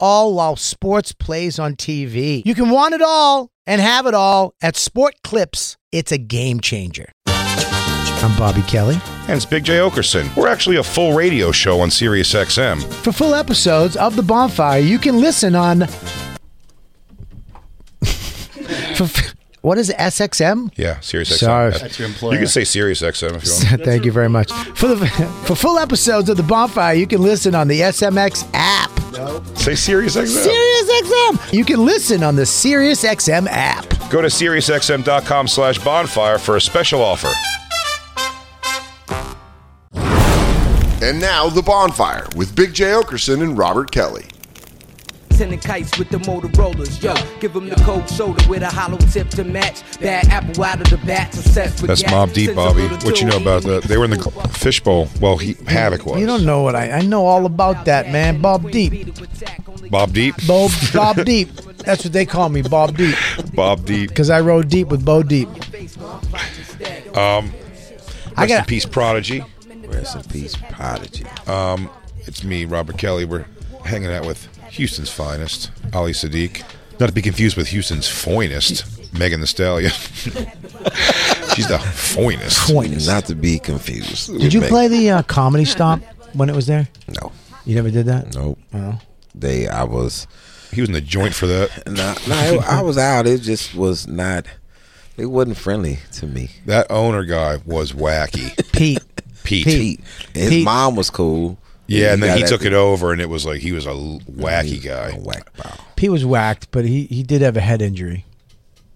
all while sports plays on TV. You can want it all and have it all at Sport Clips. It's a game changer. I'm Bobby Kelly. And it's Big J. Okerson. We're actually a full radio show on Sirius XM. For full episodes of The Bonfire, you can listen on. For, what is it, SXM? Yeah, Sirius XM. Sorry. That's your employer. You can say Sirius XM if you want. Thank you very much. For the for full episodes of The Bonfire, you can listen on the SMX app. No. Say Sirius XM. Sirius XM. You can listen on the Sirius XM app. Go to SiriusXM.com slash bonfire for a special offer. And now, The Bonfire with Big J. Okerson and Robert Kelly. Sending kites with the Motorola's, yo. Give them the cold shoulder with a hollow tip to match. Bad apple out of the bat, success with That's gas. Mobb Deep, Bobby. What you know about that? They were in the fishbowl. Well, he, Havoc was. You don't know what I I know all about that, man. Bob Deep. Bob Deep? Bob Bob Deep. That's what they call me, Bob Deep. Bob Deep. Because I rode deep with Bo Deep. Um, I rest got- in peace, Prodigy. Rest in peace, Prodigy. Um, it's me, Robert Kelly. We're hanging out with Houston's finest, Ali Siddiq. Not to be confused with Houston's finest, Megan Thee Stallion. She's the finest. Not to be confused. Did you play the uh, comedy stop when it was there? No. You never did that? Nope. Oh. They, I was. He was in the joint for that. No, no, I was out. It just was not. It wasn't friendly to me. That owner guy was wacky. Pete. Pete. Pete. His Pete. mom was cool. Yeah, and then he took it over, and it was like he was a l- wacky guy. Whack bow. Pete was whacked, but he, he did have a head injury.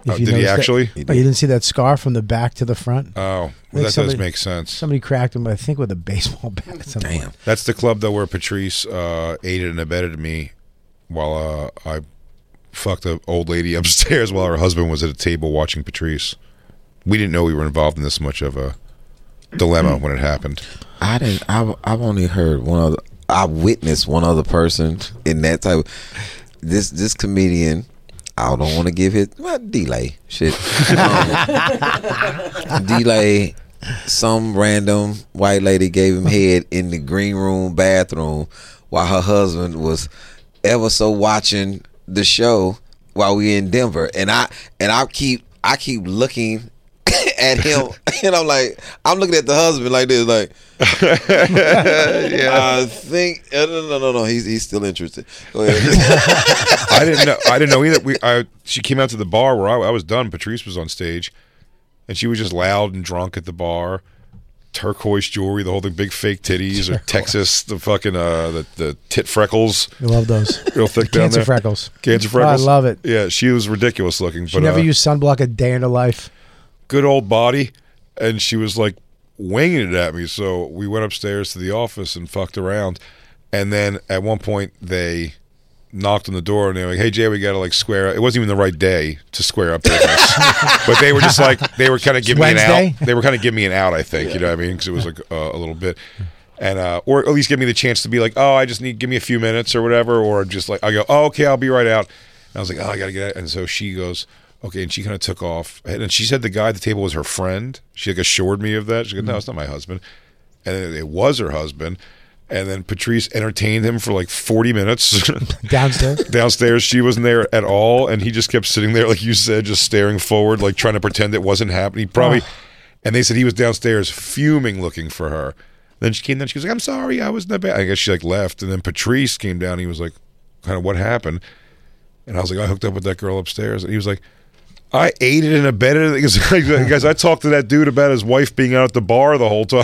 If Oh, you did he noticed that- actually? Oh, you didn't see that scar from the back to the front? Oh, well, I think that does make sense. Somebody cracked him, I think, with a baseball bat. Something Damn. That's the club though where Patrice uh, aided and abetted me while uh, I fucked an old lady upstairs while her husband was at a table watching Patrice. We didn't know we were involved in this much of a dilemma when it happened. I didn't. I, I've only heard one other. I witnessed one other person in that type. This this comedian. I don't want to give it. Well, delay shit. Um, delay. Some random white lady gave him head in the green room bathroom while her husband was ever so watching the show while we in Denver, and I and I keep I keep looking at him, and I'm like, I'm looking at the husband like this, like, yeah. I think, uh, no, no, no, no, he's he's still interested. Go ahead. I didn't know. I didn't know either. We, I, she came out to the bar where I, I was done. Patrice was on stage, and she was just loud and drunk at the bar. Turquoise jewelry, the whole thing, big fake titties, or Texas, the fucking uh, the the tit freckles, I love those. real thick down Cancer there. freckles. Cancer Oh, freckles. I love it. Yeah, she was ridiculous looking, She but never uh, used sunblock a day in her life. Good old body, and she was like winging it at me. So we went upstairs to the office and fucked around, and then at one point they knocked on the door and they were like, "Hey Jay, we got to like square." up. It wasn't even the right day to square up business, but they were just like they were kind of giving me an out. They were kind of giving me an out. I think you know what I mean because it was like uh, a little bit. And uh, or at least give me the chance to be like, oh, I just need give me a few minutes or whatever, or just like I go, oh, okay, I'll be right out. And I was like, oh, I gotta get out. And so she goes, okay, and she kind of took off, and she said the guy at the table was her friend. She like assured me of that. She goes, no, mm-hmm. it's not my husband, and then it was her husband. And then Patrice entertained him for like forty minutes Downstairs? downstairs. She wasn't there at all, and he just kept sitting there, like you said, just staring forward, like trying to pretend it wasn't happening. Probably, and they said he was downstairs fuming, looking for her. Then she came down. She was like, "I'm sorry, I was that bad." I guess she like left, and then Patrice came down. He was like, "Kind of what happened?" And I was like, "I hooked up with that girl upstairs," and he was like. I aided and abetted it because, guys, I talked to that dude about his wife being out at the bar the whole time.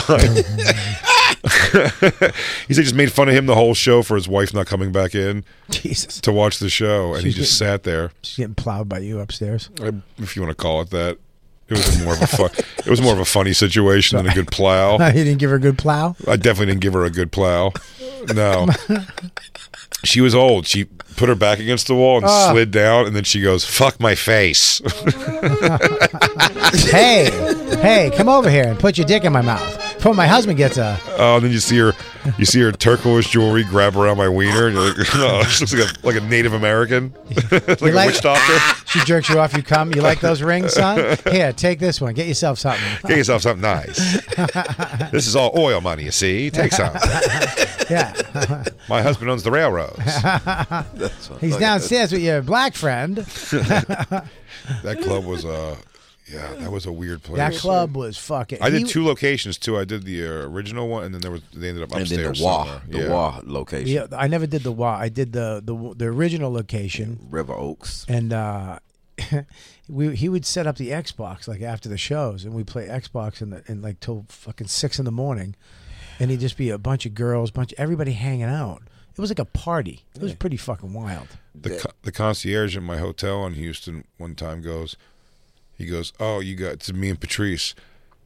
he said just made fun of him the whole show for his wife not coming back in Jesus. to watch the show, and She's he just sat there. She's getting plowed by you upstairs. If you want to call it that. It was more of a fun, it was more of a funny situation than a good plow. you didn't give her a good plow? I definitely didn't give her a good plow. No. She was old. She put her back against the wall and Ah. slid down, and then she goes, "Fuck my face." hey, hey, come over here and put your dick in my mouth. Before my husband gets a. Oh, and then you see her, you see her turquoise jewelry grab around my wiener, and you're like, "Oh, she looks like a like a Native American, like a witch doctor." She jerks you off, you come. You like those rings, son? Here, take this one. Get yourself something. Get yourself something nice. This is all oil money, you see. Take some. Yeah. My husband owns the railroads. He's downstairs with your black friend. That club was uh yeah, that was a weird place. That club was fucking. I did he- two locations too. I did the uh, original one, and then there was they ended up And then upstairs. the wall, somewhere. the yeah. wall location, Yeah, I never did the wa. I did the the the original location, River Oaks. and uh, we he would set up the Xbox like after the shows, and we play Xbox in the in like till fucking six in the morning, and he'd just be a bunch of girls, bunch everybody hanging out. It was like a party. It was pretty fucking wild. The co- the concierge in my hotel in Houston one time goes, he goes, "Oh, you got to me and Patrice."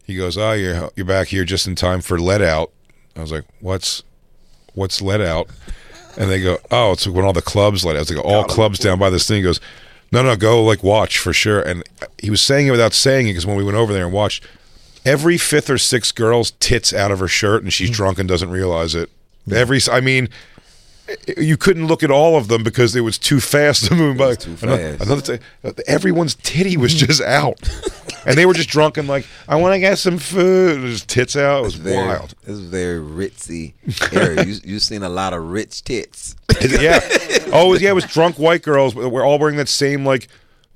He goes, "Oh, you're you're back here just in time for let out." I was like, "What's what's let out?" And they go, "Oh, it's when all the clubs let out." It's like all clubs down by this thing. He goes, "No, no, go like watch for sure." And he was saying it without saying it because when we went over there and watched, every fifth or sixth girl's tits out of her shirt and she's mm. drunk and doesn't realize it. Every, I mean, you couldn't look at all of them because it was too fast to move by. too fast. another thing, uh, everyone's titty was mm-hmm. just out, and they were just drunk and like, "I want to get some food." Just tits out. It was very, wild. This is very ritzy area. you you seen a lot of rich tits. yeah. Oh, yeah. It was drunk white girls. We're all wearing that same like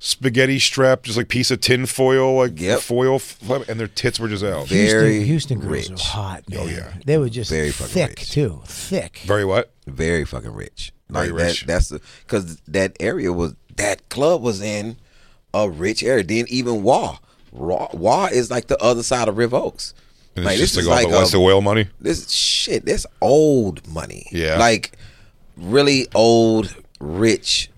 spaghetti strap, just like piece of tin foil, like Yep. foil, f- and their tits were just out. Very Houston, Houston girls were rich. hot, oh, man. Oh, yeah. they were just Very fucking thick rich. too, thick. Very what? Very fucking rich. Very rich. that. That's the because that area was that club was in a rich area. Then even Wah, Wah, Wah is like the other side of River Oaks. And like it's this just is like, all like the, what's a- the oil money? this shit. This old money. Yeah. like really old rich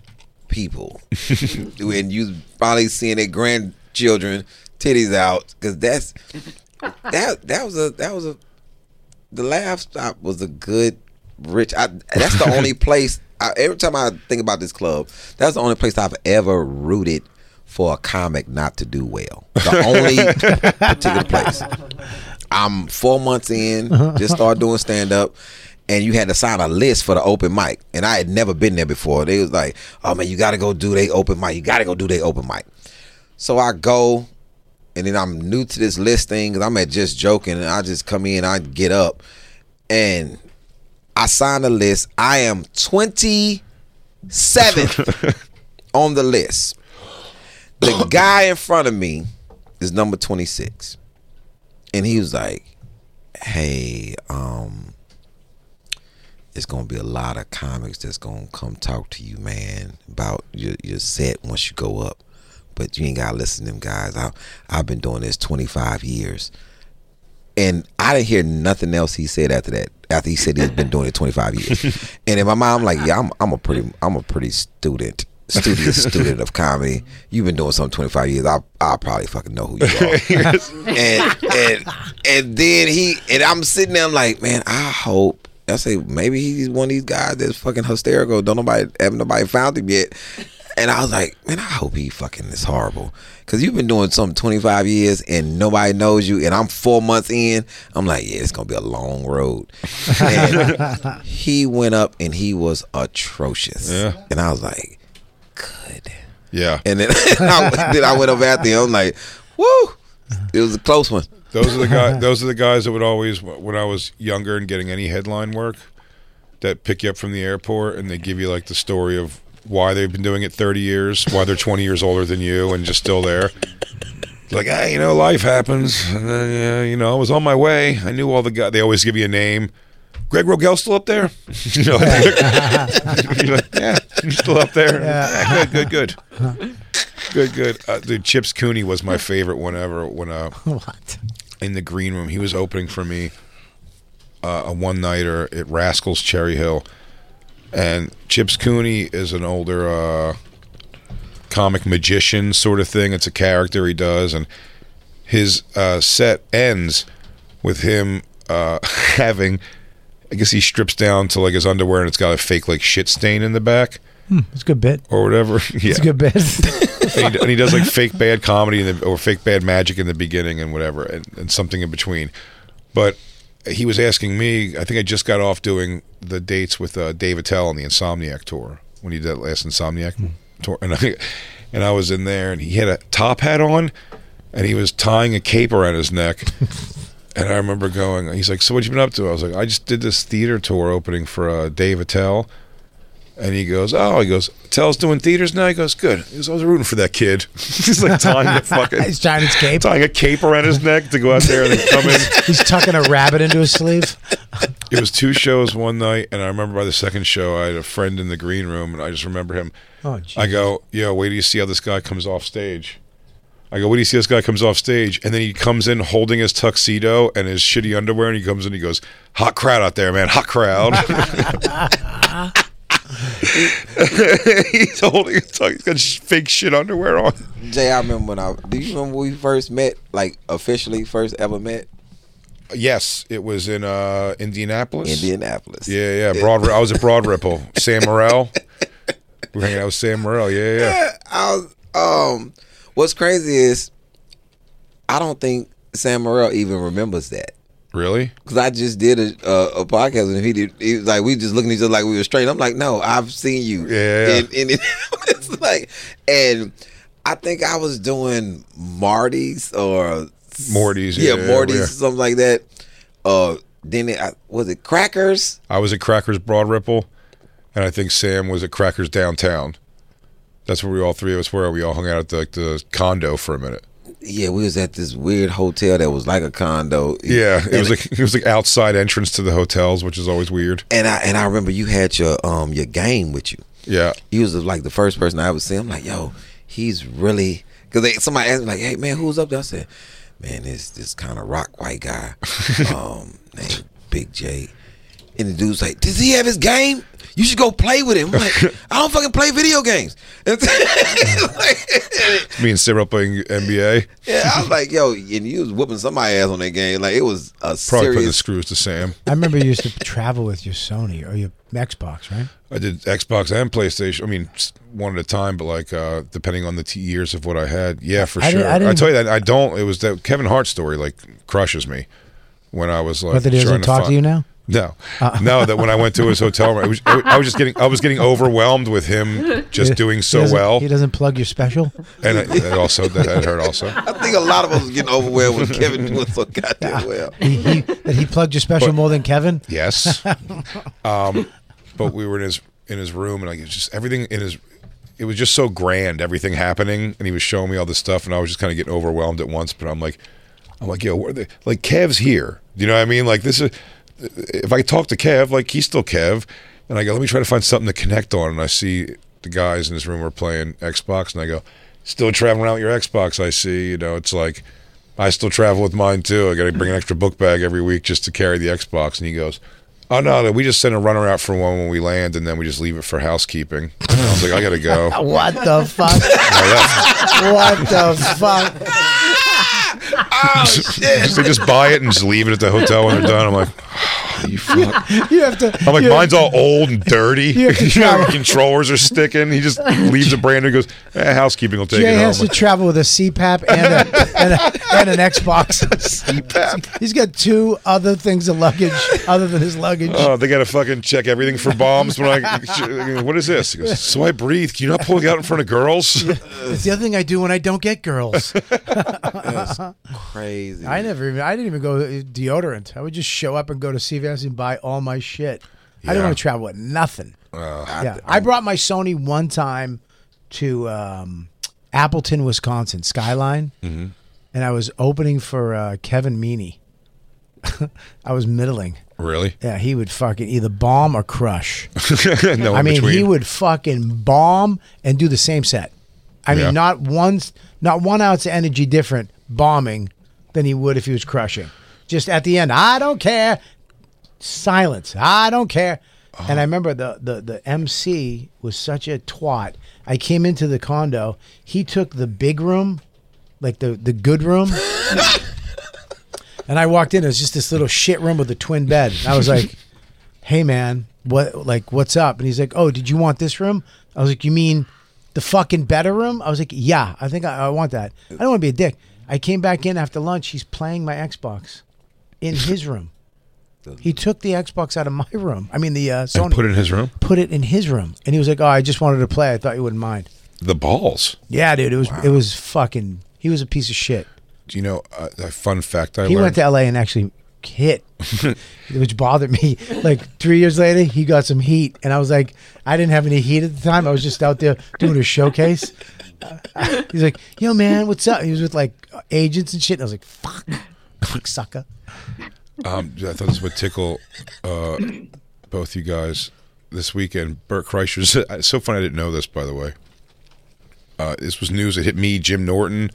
people, and you finally seeing their grandchildren titties out because that's that that was a that was a the Laff Stop was a good rich. I, that's the only place. I, every time I think about this club, that's the only place I've ever rooted for a comic not to do well. The only particular place. I'm four months in, just started doing stand up, and you had to sign a list for the open mic, and I had never been there before. They was like, "Oh man, you got to go do they open mic. You got to go do they open mic." So I go, and then I'm new to this list thing because I'm at just joking, and I just come in, I get up, and I sign the list. I am 27th on the list. The guy in front of me is number 26. And he was like, hey, um, it's gonna be a lot of comics that's gonna come talk to you, man, about your your set once you go up. But you ain't gotta listen to them guys. I I've been doing this 25 years. And I didn't hear nothing else he said after that. After he said he's been doing it 25 years. and in my mind, I'm like, yeah, I'm I'm a pretty I'm a pretty student studious student of comedy. You've been doing something 25 years. I I probably fucking know who you are. and and and then he and I'm sitting there I'm like, man, I hope I say maybe he's one of these guys that's fucking hysterical. Don't nobody haven't nobody found him yet. And I was like, man, I hope he fucking is horrible. Cause you've been doing something 25 years and nobody knows you. And I'm four months in. I'm like, yeah, it's gonna be a long road. And he went up and he was atrocious. Yeah. And I was like, good. Yeah. And then I, then I went up after him. I'm like, woo! It was a close one. Those are the guys. Those are the guys that would always, when I was younger and getting any headline work, that pick you up from the airport and they give you like the story of why they've been doing it 30 years, why they're 20 years older than you and just still there. like, hey, you know, life happens. And then, yeah, you know, I was on my way. I knew all the guys. They always give you a name. Greg Rogel still up there? you know, you're like, yeah, still up there. Yeah, good, good, good, good, good. Uh, dude, Chips Cooney was my favorite one ever. When uh, What? In the green room, he was opening for me uh, a one nighter at Rascals Cherry Hill, and Chips Cooney is an older uh, comic magician sort of thing. It's a character he does, and his uh, set ends with him uh, having. I guess he strips down to like his underwear and it's got a fake like shit stain in the back It's a good bit. or whatever. Yeah, It's a good bit. and, he, and he does like fake bad comedy in the, or fake bad magic in the beginning and whatever, and, and something in between. But he was asking me. I think I just got off doing the dates with uh, Dave Attell on the Insomniac tour when he did that last Insomniac tour, and I and I was in there, and he had a top hat on, and he was tying a cape around his neck. And I remember going, he's like, "So what you been up to?" I was like, "I just did this theater tour opening for uh, Dave Attell." And he goes, "Oh," he goes, "Attell's doing theaters now." He goes, "Good." He goes, "I was rooting for that kid." he's like tying a fucking He's tying his cape. tying a cape around his neck to go out there and then come in. He's tucking a rabbit into his sleeve. It was two shows one night, and I remember by the second show, I had a friend in the green room, and I just remember him. Oh, geez. I go, "Yo, wait till you see how this guy comes off stage." I go, what do you see this guy comes off stage," and then he comes in holding his tuxedo and his shitty underwear, and he comes in, he goes, "Hot crowd out there, man, hot crowd." he's holding his tux. He's got fake shit underwear on. Jay, I remember when I. Do you remember when we first met? Like officially, first ever met? Yes, it was in uh, Indianapolis. Indianapolis. Yeah, yeah. Broad. I was at Broad Ripple. Sam Morrell. We were hanging out with Sam Morrell. Yeah, yeah. Yeah, I was. Um, what's crazy is, I don't think Sam Morrell even remembers that. Really? Cause I just did a, a, a podcast and. He did. He was like, we just looking at each other like we were straight. I'm like, no, I've seen you. Yeah. And, and it, it's like, and I think I was doing Marty's or Morty's, Yeah, yeah, Morty's yeah. something like that. Uh, then it, I, was it Crackers? I was at Crackers Broad Ripple, and I think Sam was at Crackers downtown. That's where we all three of us were. We all hung out at the, like, the condo for a minute. Yeah, we was at this weird hotel that was like a condo. Yeah, it And- was like it was like outside entrance to the hotels, which is always weird. and I and I remember you had your um your game with you. Yeah, he was like the first person I ever seen. I'm like, yo, he's really because somebody asked me like, hey man, who's up there? I said, man, this this kind of rock white guy, um, named Big J. And the dude's like, does he have his game? You should go play with him. I'm like, I don't fucking play video games. Like, me and Sarah playing NBA. yeah, I was like, yo, and you was whooping somebody ass on that game. Like it was a Probably putting the screws to Sam. I remember you used to travel with your Sony or your Xbox, right? I did Xbox and PlayStation. I mean, one at a time, but like uh, depending on the t- years of what I had. Yeah, for I sure. didn't- I I, tell you that I don't. It was that Kevin Hart story like crushes me when I was like. But that he doesn't talk fi- to you now? No, no. That when I went to his hotel room, I was, I was just getting, I was getting overwhelmed with him just doing so doesn't- well, He doesn't plug your special. and it, it also that, that hurt also. I think a lot of us was getting overwhelmed with Kevin doing so goddamn well. He, he, that he plugged your special more than Kevin. Yes. Um, but we were in his in his room, and like it's just everything in his. It was just so grand, everything happening, and he was showing me all this stuff, and I was just kind of getting overwhelmed at once. But I'm like, I'm like, yo, where are they? Like Kev's here. You know what I mean? Like this is. If I talk to Kev, like he's still Kev, and I go, let me try to find something to connect on, and I see the guys in this room are playing Xbox, and I go, still traveling around with your Xbox. I see, you know, it's like. I still travel with mine too. I got to bring an extra book bag every week just to carry the Xbox. And he goes, "Oh no, we just send a runner out for one when we land, and then we just leave it for housekeeping." And I was like, "I got to go." What the fuck? What the fuck? Oh shit! they just buy it and just leave it at the hotel when they're done. I'm like, "You fuck." You have to. I'm like, you- mine's all old and dirty. You have to You know, travel. the controllers are sticking. He just leaves a brand new. Goes, eh, housekeeping will take Jay it has home. to travel with a CPAP and, a, and, a, and an Xbox. CPAP. He's got two other things of luggage other than his luggage. Oh, they got to fucking check everything for bombs. When I, what is this? He goes, so I breathe. Can you not pull it out in front of girls? it's the other thing I do when I don't get girls. Crazy. I never even. I didn't even go deodorant. I would just show up and go to CVS and buy all my shit. I didn't Yeah. want to travel with nothing. yeah, I brought my Sony one time to um, Appleton, Wisconsin, Skyline, Mm-hmm. and I was opening for uh, Kevin Meaney. I was middling. Really? Yeah, he would fucking either bomb or crush. no I in mean, between. he would fucking bomb and do the same set. I Yeah. mean, not one, not one ounce of energy different bombing than he would if he was crushing. Just at the end, I don't care. Silence. I don't care. Uh-huh. And I remember the, the the MC was such a twat. I came into the condo. He took the big room, like the the good room. And I walked in. It was just this little shit room with a twin bed. And I was like, "Hey, man, what? Like, what's up?" And he's like, "Oh, did you want this room?" I was like, "You mean the fucking better room?" I was like, "Yeah, I think I, I want that. I don't want to be a dick." I came back in after lunch. He's playing my Xbox in his room. He took the Xbox out of my room. I mean, the uh, Sony. and put it in his room. put it in his room, and he was like, "Oh, I just wanted to play. I thought you wouldn't mind." The balls. Yeah, dude, it was it was fucking. He was a piece of shit. Do you know uh, a fun fact I He learned? went to LA and actually hit, which bothered me. Like three years later, he got some heat, and I was like, I didn't have any heat at the time. I was just out there doing a showcase. Uh, he's like, "Yo, man, what's up?" He was with like agents and shit. And I was like, "Fuck, fuck, sucker." Um, I thought this would tickle uh, both you guys this weekend. Bert Kreischer's. It's so funny I didn't know this, by the way. Uh, this was news that hit me, Jim Norton,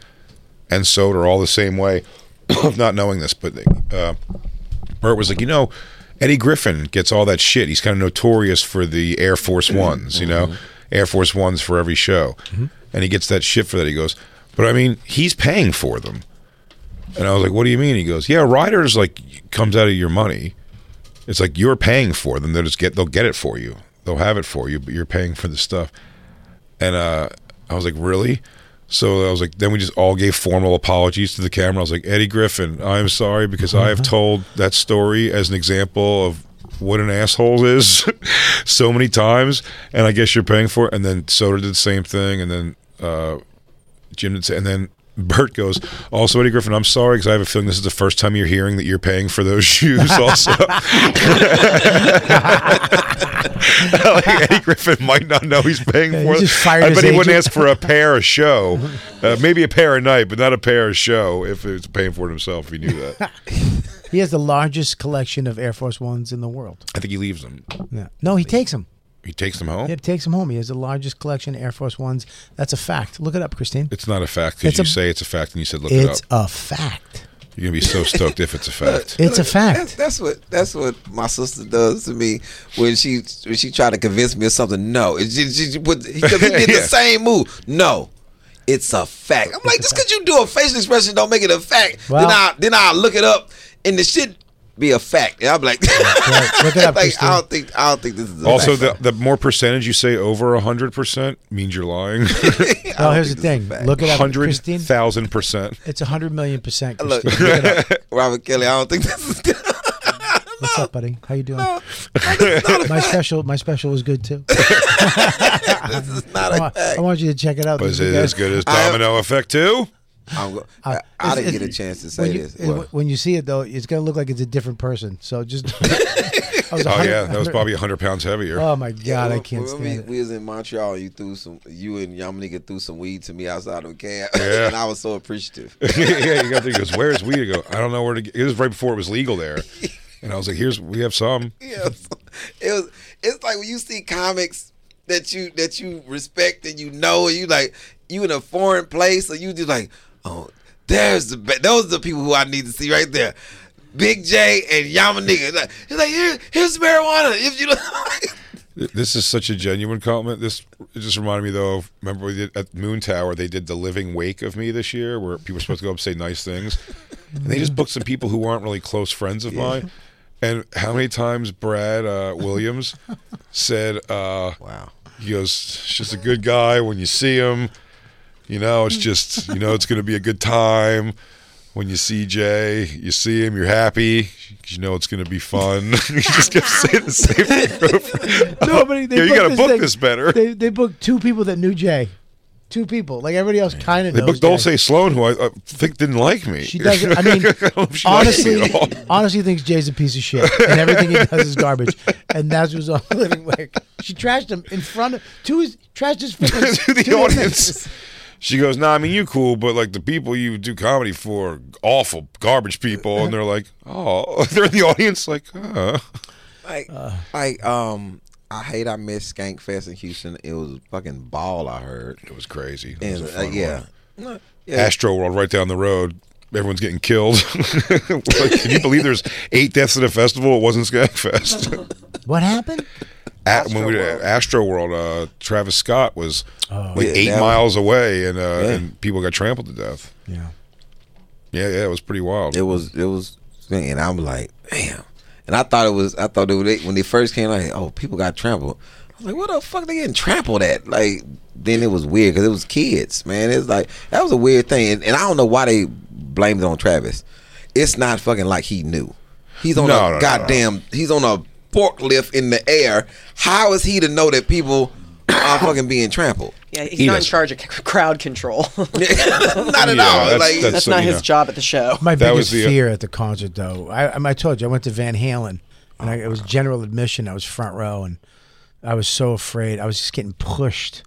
and Soder all the same way of not knowing this. But uh, Burt was like, you know, Eddie Griffin gets all that shit. He's kind of notorious for the Air Force Ones, you know, Air Force Ones for every show. And he gets that shit for that. He goes, but I mean, he's paying for them. And I was like, "What do you mean?" He goes, "Yeah, riders like comes out of your money. It's like you're paying for them. They'll just get they'll get it for you. They'll have it for you, but you're paying for the stuff." And uh, I was like, "Really?" So I was like, then we just all gave formal apologies to the camera. I was like, Eddie Griffin, I'm sorry because I have told that story as an example of what an asshole is so many times, and I guess you're paying for it. And then Soder did the same thing, and then uh, Jim did and then Bert goes, also Eddie Griffin, I'm sorry because I have a feeling this is the first time you're hearing that you're paying for those shoes. Also, like Eddie Griffin might not know he's paying Yeah, for he it. just I bet he wouldn't ask for a pair a show, uh, maybe a pair a night, but not a pair a show if it's paying for it himself. If he knew that, He has the largest collection of Air Force Ones in the world. I think he leaves them. Yeah. No, he takes them. He takes them home. He takes them home. He has the largest collection of Air Force Ones. That's a fact. Look it up, Christine. It's not a fact because you a- say it's a fact and you said look it up. It's a fact. You're gonna be so stoked if it's a fact. It's a That's, fact. that's what that's what my sister does to me when she when she tried to convince me of something. No, it's just, she, she put, because he did Yeah. the same move. No, it's a fact. I'm like, just because you do a facial expression don't make it a fact. Well- then I then I look it up and the shit be a fact. And I'm like, Right. Look it up, like I don't think I don't think this is a Also, fact. the the more percentage you say over hundred percent means you're lying. Well, here's the thing. Look at up, Hundred Christine. thousand percent. It's a hundred million percent. Look, Look. Robert Kelly. I don't think this is. What's up, buddy? How you doing? My special, my special was good too. this is not I a want, fact. I want you to check it out. Was it it is as good as I- Domino Effect too? I'm go- Uh, I, I didn't get a chance to say when you, this. it- Well, when you see it though, it's gonna look like it's a different person. So just. Oh yeah, that was probably hundred pounds heavier. Oh my god, I can't when stand we, it. we was in Montreal. You threw some. You and Yamaneika threw some weed to me outside of a cab, Yeah. and I was so appreciative. yeah, you got to goes, where's weed? I go, I don't know where to get. It was right before it was legal there, and I was like, here's we have some. yeah, it was. It's like when you see comics that you that you respect and you know, and you like you in a foreign place, so you just like, oh, there's the those are the people who I need to see right there. Big J and Yamaneika. Like, he's like, Here, here's marijuana. If you don't This is such a genuine compliment. This it just reminded me though. Of, remember we did at Moon Tower? They did the living wake of me this year, where people were supposed to go up and say nice things, and they just booked some people who aren't really close friends of mine. And how many times Brad uh, Williams said, uh, Wow. He goes, "It's just a good guy. When you see him, you know, it's just you know, it's going to be a good time." When you see Jay, you see him, you're happy. 'cause You know it's going to be fun. you just kept saying the same thing. over- No, but they yeah, you got to book thing. this better. They they booked two people that knew Jay. Two people. Like everybody else kind of They knows booked Jay. Dulce Sloan, who I, I think didn't like me. She doesn't. I mean, don't know if she likes me honestly, honestly thinks Jay's a piece of shit, and everything he does is garbage. And that's what's on living wake. She trashed him in front of to his trashed his freaking to the audience. She goes, "Nah, I mean you cool, but like the people you do comedy for, awful garbage people." And they're like, "Oh," they're in the audience, like, "Uh." Like, like, um, I hate I missed Skank Fest in Houston. It was a fucking ball. I heard. It was crazy. It And was a uh, yeah, one. No, yeah. Astro World right down the road. Everyone's getting killed. Like, can you believe there's eight deaths at a festival? It wasn't Skag Fest. What happened? At, when we were at Astro World, uh, Travis Scott was like Yeah, eight that was- miles away, and uh, Yeah. and people got trampled to death. Yeah. Yeah, yeah, it was pretty wild. It was it was and I'm like, damn. And I thought it was I thought it was when they first came like, oh, people got trampled. I was like, what the fuck they getting trampled at? Like then it was weird because it was kids, man. It's like that was a weird thing, and, and I don't know why they blamed it on Travis. It's not fucking like he knew. He's on No, a no, no, no. goddamn. He's on a forklift in the air. How is he to know that people are fucking being trampled? Yeah, he's He not in does. charge of c- crowd control. not at Yeah, all. that's- like that's- That's so, not you his know. job at the show. My That biggest was the- uh, fear at the concert, though, I, I, I told you, I went to Van Halen, and I, it was general admission. I was front row, and I was so afraid. I was just getting pushed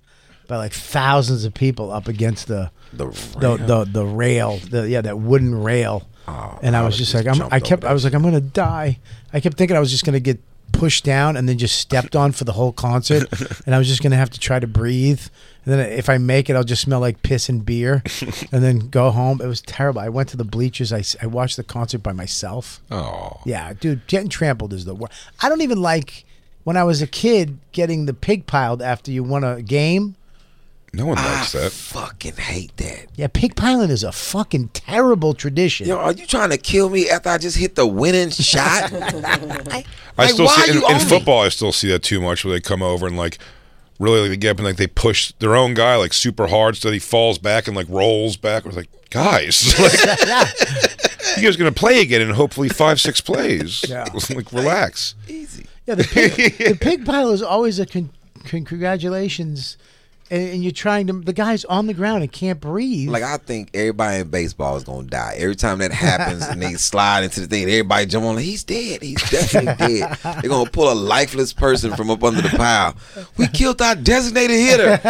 by like thousands of people up against the The the the, the rail, the yeah, that wooden rail. and I I was would've just just like, I'm, jumped I over kept, that I was like, I'm gonna die. I kept thinking I was just gonna get pushed down and then just stepped on for the whole concert, and I was just gonna have to try to breathe. And then if I make it, I'll just smell like piss and beer, and then go home. It was terrible. I went to the bleachers. I, I watched the concert by myself. oh, Yeah, dude, getting trampled is the worst. I don't even like when I was a kid getting the pig piled after you won a game. No one I likes that. fucking hate that. Yeah, pig piling is a fucking terrible tradition. Yo, are you trying to kill me after I just hit the winning shot? I Like, still why see in, in on me? football. I still see that too much where they come over and like really like, they get up and like they push their own guy like super hard so that he falls back and like rolls back. I was like, guys, like, you guys gonna play again in hopefully five six plays. Yeah. like relax. Easy. Yeah, the pig, the pig pile is always a con- con- congratulations, and, and you're trying to. The guy's on the ground and can't breathe. Like I think everybody in baseball is gonna die every time that happens, and they slide into the thing. Everybody jump on. He's dead. He's definitely dead. They're gonna pull a lifeless person from up under the pile. We killed our designated hitter.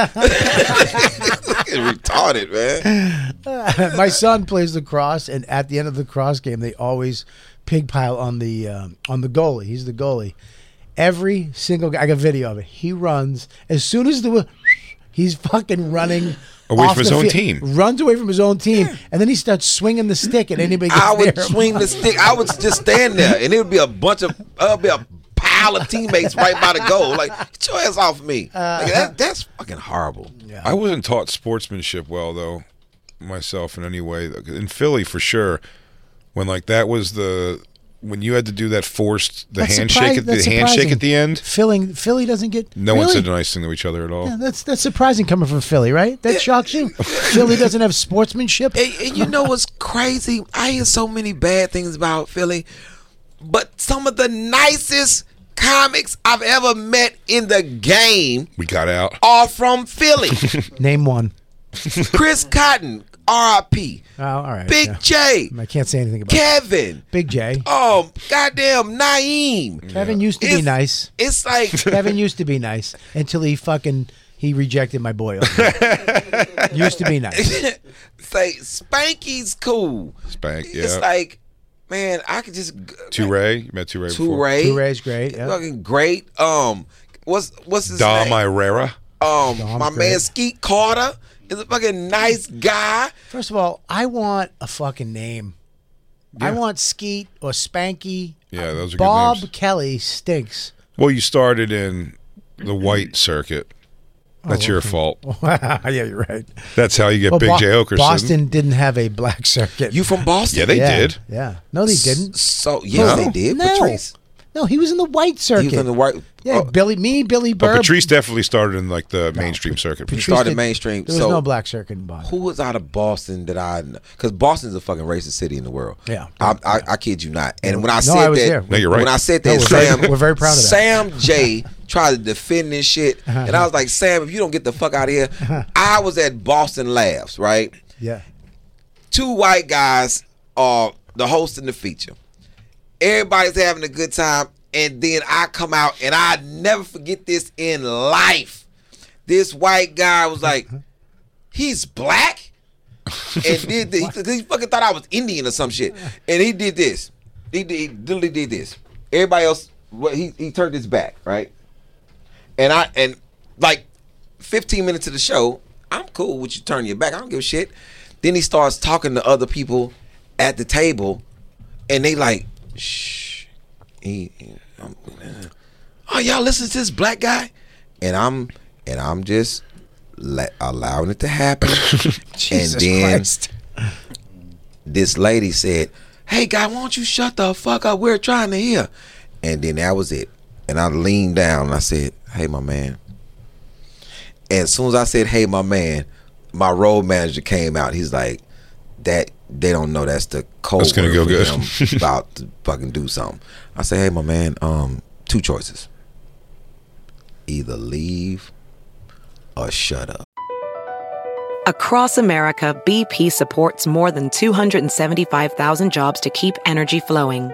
retarded, man. My son plays lacrosse, and at the end of the cross game, they always pig pile on the um, on the goalie. He's the goalie. Every single guy, I got video of it. He runs as soon as the he's fucking running Away from his own field, team. Runs away from his own team, and then he starts swinging the stick at anybody. Gets I would him. swing the stick. I would just stand there, and it would be a bunch of, uh, be a pile of teammates right by the goal. Like, get your ass off me. Like, that, that's fucking horrible. I wasn't taught sportsmanship well though, myself in any way. In Philly for sure, when like that was the when you had to do that forced the That's handshake surpri- at the that's handshake at the end. Philly, Philly doesn't get No one said a nice thing to each other at all. Yeah, that's that's surprising coming from Philly, right? That shocks you. Philly doesn't have sportsmanship. And, and you know what's crazy? I hear so many bad things about Philly, but some of the nicest comics I've ever met in the game We got out. are from Philly. Name one. Chris Cotton, R.I.P. Oh, all right. Big yeah. J, I can't say anything about Kevin. Big J. Oh, goddamn, Naeem. Kevin used to be nice. It's like Kevin used to be nice until he fucking he rejected my boy. used to be nice. say Spanky's cool. Spank, It's like, man, I could just Touré, you met Touré before. Touré, Touré's great. Yeah. fucking great. Um, what's what's his Dom name? Irrera. Um, Dom's my great. man Skeet Carter is a fucking nice guy. First of all, I want a fucking name. I want Skeet or Spanky. Yeah, those are good Bob names. Kelly stinks. Well, you started in the white circuit. Oh, That's your fault. yeah, you're right. That's how you get Well, Big Bo- J Okerson. Boston didn't have a black circuit. You from Boston? Yeah, they yeah, did. Yeah. No, they didn't. So yeah, No. they did. No. Patrice. No, he was in the white circuit. He was in the white. Yeah, oh, Billy, me, Billy But Patrice definitely started in like the mainstream circuit. Patrice started did- mainstream, There was so- no black circuit in Boston. who was out of Boston that I? Because Boston's a fucking racist city in the world. Yeah. I, I, I kid you not. And when I No, said I was that, there. No, you're right. When I said No, that, we're very- Sam, we're very proud of that. Sam Jay tried to defend this shit, uh-huh. and I was like, Sam, if you don't get the fuck out of here, uh-huh. I was at Boston Labs, right? Yeah. two white guys are the host and the feature. Everybody's having a good time, and then I come out and I never forget this in life. This white guy was like, he's black, and did the, he, he fucking thought I was Indian or some shit, and he did this. He, did, he literally did this. Everybody else, what he he turned his back, right? And I and like 15 minutes of the show, I'm cool with you turning your back. I don't give a shit. Then he starts talking to other people at the table, and they like, shh. He, um, oh y'all listen to this black guy, and I'm and I'm just let, allowing it to happen. and then Christ. this lady said, "Hey guy, why don't you shut the fuck up? We're trying to hear." And then that was it. And I leaned down and I said, "Hey, my man." And as soon as I said, "Hey, my man," my road manager came out. He's like, "That they don't know that's the code That's gonna go for good." about to fucking do something." I say, "Hey, my man, um, two choices: either leave or shut up." Across America, BP supports more than 275,000 jobs to keep energy flowing.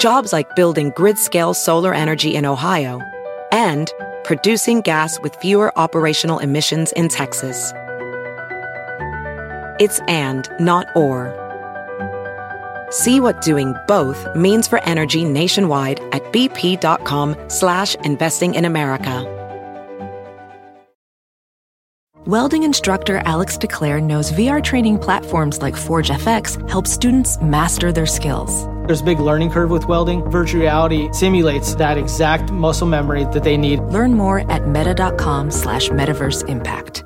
Jobs like building grid scale solar energy in Ohio and producing gas with fewer operational emissions in Texas. It's and, not or. See what doing both means for energy nationwide at bp.com slash investing in America. Welding instructor Alex DeClaire knows VR training platforms like Forge FX help students master their skills. There's a big learning curve with welding. Virtual reality simulates that exact muscle memory that they need. Learn more at meta.com slash metaverse impact.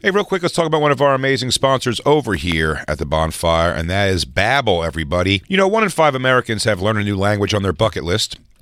Hey, real quick, let's talk about one of our amazing sponsors over here at the bonfire, and that is Babbel, everybody. You know, one in five Americans have learned a new language on their bucket list.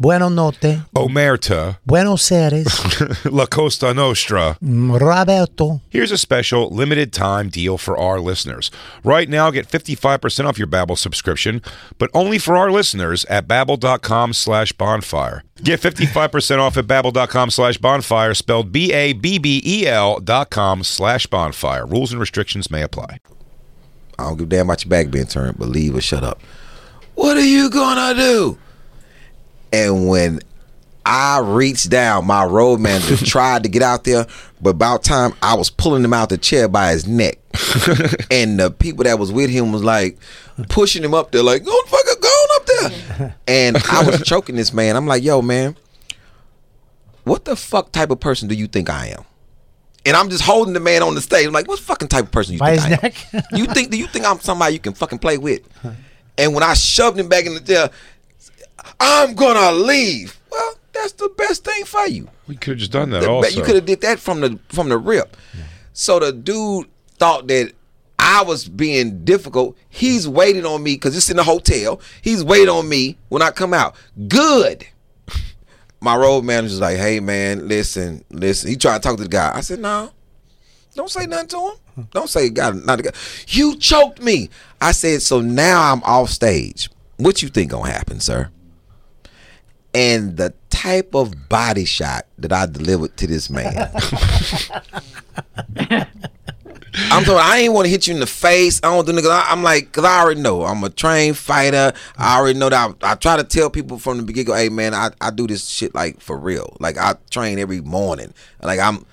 Buono notte. Omerta, Buenos Aires. La Costa Nostra. Mm, Roberto. Here's a special limited time deal for our listeners. Right now, get 55% off your Babbel subscription, but only for our listeners at babbel.com slash bonfire. Get 55% off at babbel.com slash bonfire, spelled B-A-B-B-E-L dot com slash bonfire. Rules and restrictions may apply. I don't give a damn about your back being turned, but leave or shut up. What are you gonna do? And when I reached down, my road manager tried to get out there, but about time I was pulling him out the chair by his neck. and the people that was with him was like pushing him up there, like, go the fuck up, go on up there. And I was choking this man. I'm like, yo, man, what the fuck type of person do you think I am? And I'm just holding the man on the stage. I'm like, what fucking type of person you By think his I am? you think do you think I'm somebody you can fucking play with? And when I shoved him back in the chair, I'm gonna leave. Well, that's the best thing for you. We could have just done that The- also. You could have did that from the from the rip. So the dude thought that I was being difficult. He's waiting on me because it's in the hotel. He's waiting on me when I come out. Good. my road manager's like, "Hey man, listen, listen." He tried to talk to the guy. I said, "No, don't say nothing to him. Don't say God, not the guy. You choked me." I said, "So now I'm off stage. What you think gonna happen, sir?" And the type of body shot that I delivered to this man. I'm talking. I ain't want to hit you in the face. I don't do niggas. I'm like, cause I already know. I'm a trained fighter. I already know that. I, I try to tell people from the beginning. Hey man, I, I do this shit like for real. Like I train every morning. Like I'm.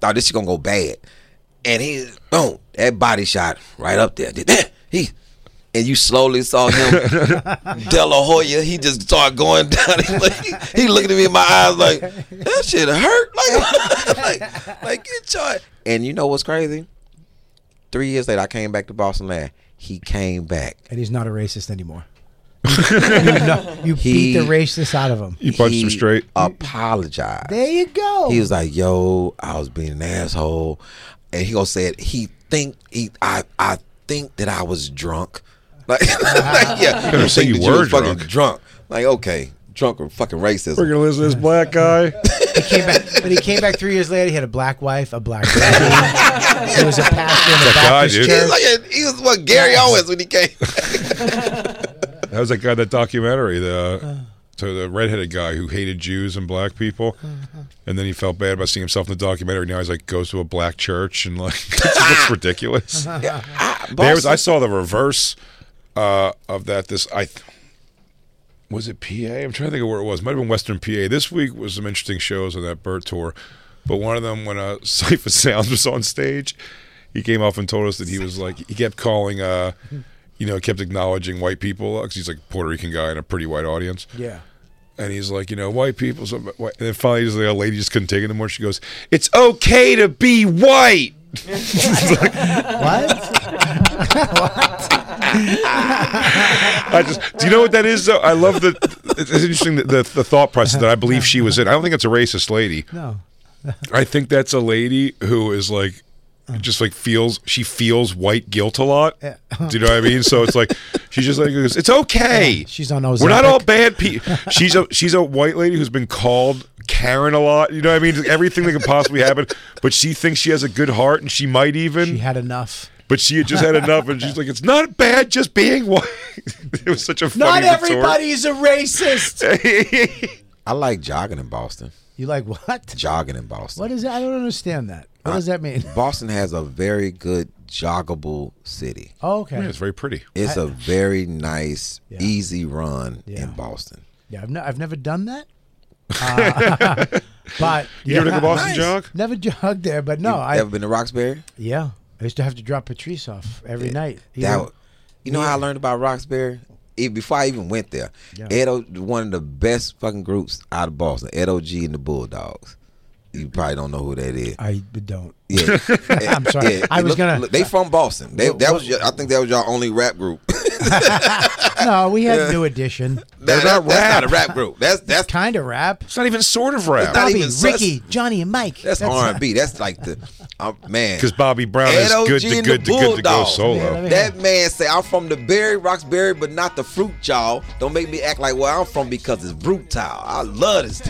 Thought this shit gonna go bad, and he boom that body shot right up there. Did that he. And you slowly saw him, De La Hoya. He just started going down. He, like, he looking at me in my eyes like, that shit hurt. Like, like, like get your. And you know what's crazy? Three years later, I came back to Boston Land. He came back. And he's not a racist anymore. you you He- beat the racist out of him. You punched him He straight. Apologized. There you go. He was like, "Yo, I was being an asshole," and he gonna say it. He think he, I, I think that I was drunk. Like, like, yeah, Better say think you were was fucking drunk. drunk. Like, okay, drunk or fucking racist. We're gonna listen to this black guy. He came back, but he came back three years later. He had a black wife, a black baby. he was a pastor in a That guy, Baptist. He was church. like, a- he was what Gary Owens when he came. That was that guy that documentary, the uh, so the redheaded guy who hated Jews and black people, mm-hmm. and then he felt bad about seeing himself in the documentary. Now he's like goes to a black church and like it looks ridiculous. There was I saw the reverse uh, of that. This I th- was it PA. I'm trying to think of where it was. Might have been Western PA. This week was some interesting shows on that Bert tour, but one of them when uh, Cipha Sounds was on stage, he came off and told us that he was like he kept calling. Uh, you know, kept acknowledging white people because he's like a Puerto Rican guy in a pretty white audience. Yeah. And he's like, you know, white people. So, white. And then finally, just like a lady just couldn't take it anymore. She goes, "It's okay to be white." What? What? I just, do you know what that is? Though I love the. It's interesting that the, the thought process that I believe she was in. I don't think it's a racist lady. No. I think that's a lady who is like, just like feels she feels white guilt a lot. Yeah. Do you know what I mean? So it's like she's just like it's okay. She's on We're not all bad people. She's a she's a white lady who's been called Karen a lot. You know what I mean? Everything that could possibly happen. But she thinks she has a good heart, and she might even. She had enough. But she had just had enough, and she's like, "It's not bad just being white." it was such a funny Not retort. everybody's a racist. I like jogging in Boston. You like what? Jogging in Boston. What is that? I don't understand that. What does that mean? Boston has a very good joggable city. Oh, okay. Yeah, it's very pretty. It's a very nice, Yeah. easy run Yeah. in Boston. Yeah, I've, ne- I've never done that. Uh, but You ever take a Boston Nice. jog? Never jogged there, but no, you I ever been to Roxbury? yeah, I used to have to drop Patrice off every night. That, Either- you know how I learned about Roxbury? E- before I even went there, Yeah. Ed O, one of the best fucking groups out of Boston, Ed OG and the Bulldogs. You probably don't know who that is. I don't. Yeah, I'm sorry. I was look- gonna- look, they from Boston. They, that was. Your, I think that was your only rap group. No, we had New Edition. That- that- that's not a rap group. That's that's Kind of rap. It's not even sort of rap. It's not Bobby, even such- Ricky, Johnny, and Mike. that's R and B. That's like the uh, man. Because Bobby Brown is Ed good to good to good to go Bulldogs. solo. That man say I'm from the berry, Roxbury, but not the fruit, y'all. Don't make me act like where I'm from because it's brutal. I love this.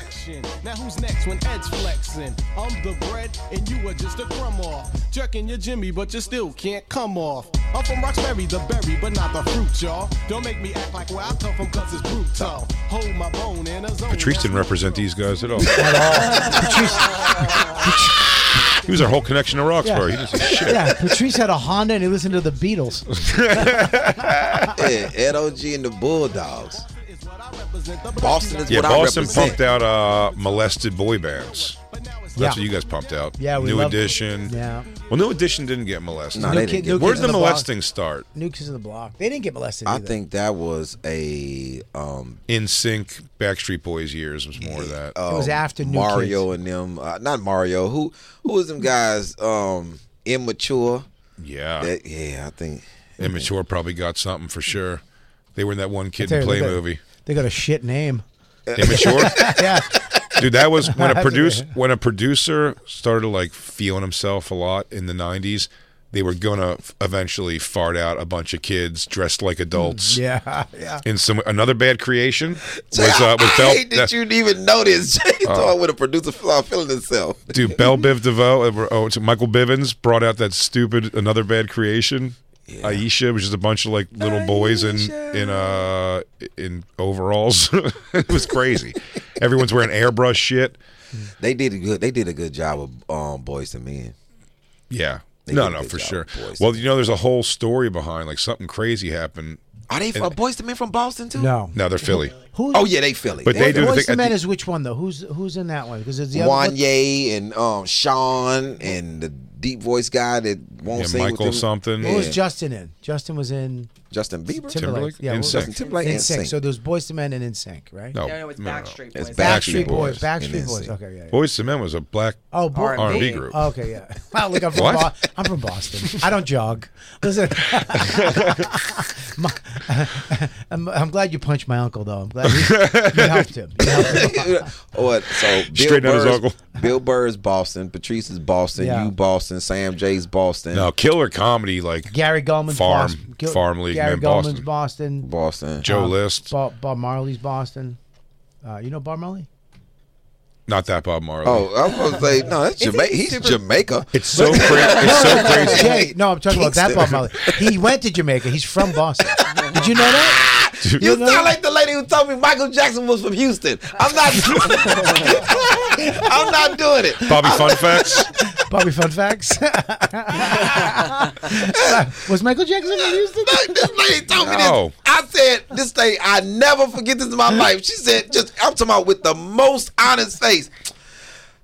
Now who's next when Ed's flexing? I'm the bread and you are just a crumb off. Jerking your Jimmy, but you still can't come off. I'm from Roxbury, the berry, but not the fruit, y'all. Don't make me act like where I come from, cause it's brutal. Hold my bone in a zone. Patrice didn't represent these guys at all. Patrice, He was our whole connection to Roxbury. He didn't shit. yeah, Patrice had a Honda and he listened to the Beatles. Yeah, Ed OG and the Bulldogs. Boston is Yeah, what I represent. Boston pumped out uh, molested boy bands. That's Yeah. what you guys pumped out. Yeah, we New loved it. Edition. Yeah. Well, New Edition didn't get molested. No, New they Kid- didn't get New Where's Kids the on the Block. molesting start? New Kids in the Block. They didn't get molested. I either. think that was a um NSYNC, Backstreet Boys years was more of that. It was um, after New Mario Kids. and them. Uh, not Mario. Who who was them guys? Um, immature. yeah. That, yeah, I think. Immature probably got something for sure. They were in that one Kid tell and you, they Play got- movie. They got a shit name. Immature? yeah. Dude, that was when a producer when a producer started like feeling himself a lot in the '90s. they were gonna f- eventually fart out a bunch of kids dressed like adults. Yeah, yeah. In some another bad creation was uh, was I Bell, hate that you didn't even notice. Jay Oh. talking with a producer flaw feeling himself. dude Bell Biv DeVoe. uh, Oh, it's Michael Bivins brought out that stupid another bad creation. Aisha, which is a bunch of like little boys in in uh in overalls. it was crazy. Everyone's wearing airbrush shit. They did a good. They did a good job of um, Boyz II Men. Yeah. They no, no, for sure. Boys Well, to you know, there's a whole story behind like something crazy happened. Are they uh, Boyz II Men from Boston too? No. No, they're Philly. Who? Oh yeah, they Philly. But they do the Boys thing- to Men I is which one though? Who's who's in that one? Because it's the other. what- Wanya and um, Sean and the deep voice guy that won't Yeah, sing Michael them. something. What was Justin in? Justin was in Justin Bieber. Timberlake. Yeah, In what- Sync. Justin Timberlake In and Sync. Sync. So there's Boyz II Men and In Sync, right? No, No, no, it's no, no. Backstreet It's Boys. Backstreet Backstreet Boys. Boys Backstreet and Boys. Okay, yeah. yeah. Boyz II Men was a black Oh, boy, R&B. R&B group. Oh, okay, yeah. Well, look, I'm from, What? Bo- I'm from Boston. I don't jog. Listen, My- I'm, I'm glad you punched my uncle, though. I'm glad you, you helped him. You helped him. what? So Bill Straighten out his uncle. Bill Burr's Boston, Patrice is Boston, Yeah. you Boston, Sam Jay's Boston, No, killer comedy like Gary Gulman's Farm- Farm League Gary man, Gulman's Boston. Boston. Boston. Joe Um, List. Bob, Bob Marley's Boston. Uh, you know Bob Marley? Not that Bob Marley. Oh, I was gonna say no. That's Isn't Jamaica. He's super- Jamaica. It's so crazy. It's so crazy. Jay, no, I'm talking about that Bob Marley. He went to Jamaica. He's from Boston. Did you know that? You You know- sound like the lady who told me Michael Jackson was from Houston. I'm not. I'm not doing it. Bobby Fun Facts. Bobby Fun Facts. was Michael Jackson from Houston? Like, this lady told me No. this. I said this thing. I never forget this in my life. She said, "Just I'm talking about with the most honest face."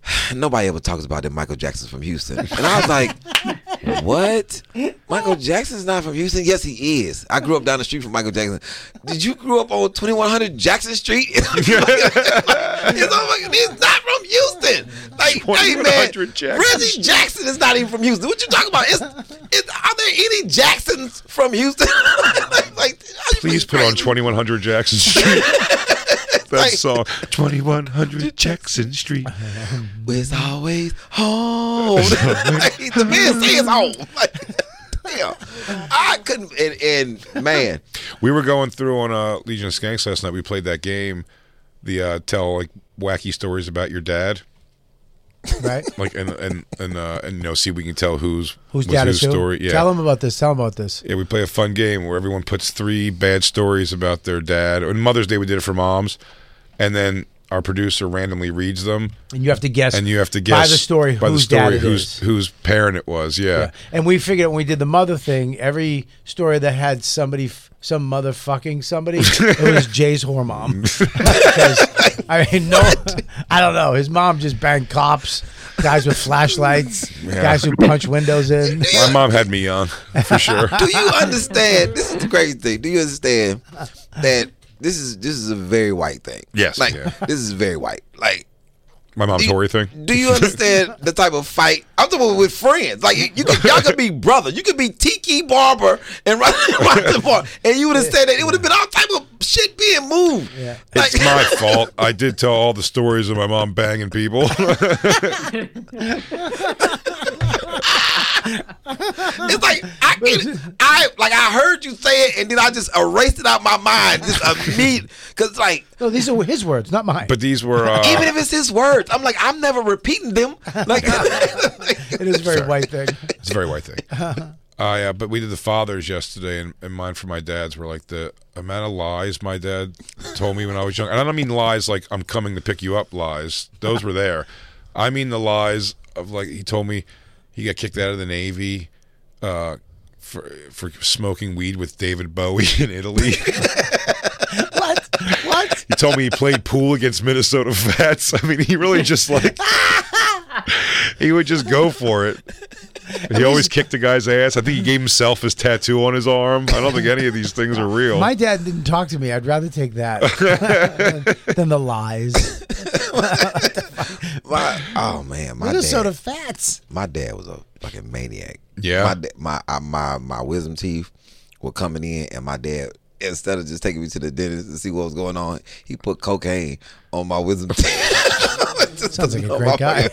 Nobody ever talks about that Michael Jackson's from Houston, and I was like, "What? Michael Jackson's not from Houston? Yes, he is. I grew up down the street from Michael Jackson. Did you grow up on 2100 Jackson Street? it's, like, he's not from Houston. Like, hey man, Jackson Reggie Jackson is not even from Houston. What you talking about? It's, it's, are there any Jacksons from Houston? like, you Please put on 2100 Jackson Street. that Like- song. 2100 Jackson Street. It's always home. like, the man says home. Like, damn, I couldn't. And, and man, We were going through on uh, Legion of Skanks last night. We played that game, the uh, tell like wacky stories about your dad, Right? like and and and uh, and you know see if we can tell who's Whose was dad whose is who? story. Yeah, Tell them about this. Tell them about this. yeah. We play a fun game where everyone puts three bad stories about their dad. On Mother's Day, we did it for moms, and then our producer randomly reads them, And you have to guess. and you have to guess by the story by the story whose whose parent it was. Yeah. Yeah. And we figured when we did the mother thing, every story that had somebody, f- some motherfucking somebody, it was Jay's whore mom. because, I mean, no, I don't know. His mom just banged cops, guys with flashlights, guys who punch windows in. My mom had me young, for sure. do you understand? This is the crazy thing. Do you understand that this is this is a very white thing? Yes, like yeah. this is very white. Like My mom's Do you- Tory thing. Do you understand the type of fight? I'm talking with friends. Like you, you could, y'all could be brother. You could be Tiki Barber and Roger Bar, and you would have said that it would have been all type of shit being moved. Yeah. It's my fault. I did tell all the stories of my mom banging people. It's like I can, I like I heard you say it, and then I just erased it out my mind just immediately. Cause like No, these are his words, not mine. but these were uh, even if it's his words, I'm like I'm never repeating them. Like it is a very Sorry. white thing. It's a very white thing. Uh, yeah, but we did the fathers yesterday, and, and mine for my dad's were like the amount of lies my dad told me when I was young. And I don't mean lies like I'm coming to pick you up lies. Those were there. I mean the lies of like he told me he got kicked out of the Navy uh, for for smoking weed with David Bowie in Italy. What? What? He told me he played pool against Minnesota Fats. I mean, he really just like he would just go for it. He always kicked the guy's ass. I think he gave himself his tattoo on his arm. I don't think any of these things are real. My dad didn't talk to me. I'd rather take that than the lies. my, oh man, my Minnesota dad, Fats. my dad was a fucking maniac. Yeah? my my uh, my my wisdom teeth were coming in, and my dad. Instead of just taking me to the dentist to see what was going on, he put cocaine on my wisdom teeth. Just Sounds like a great my guy.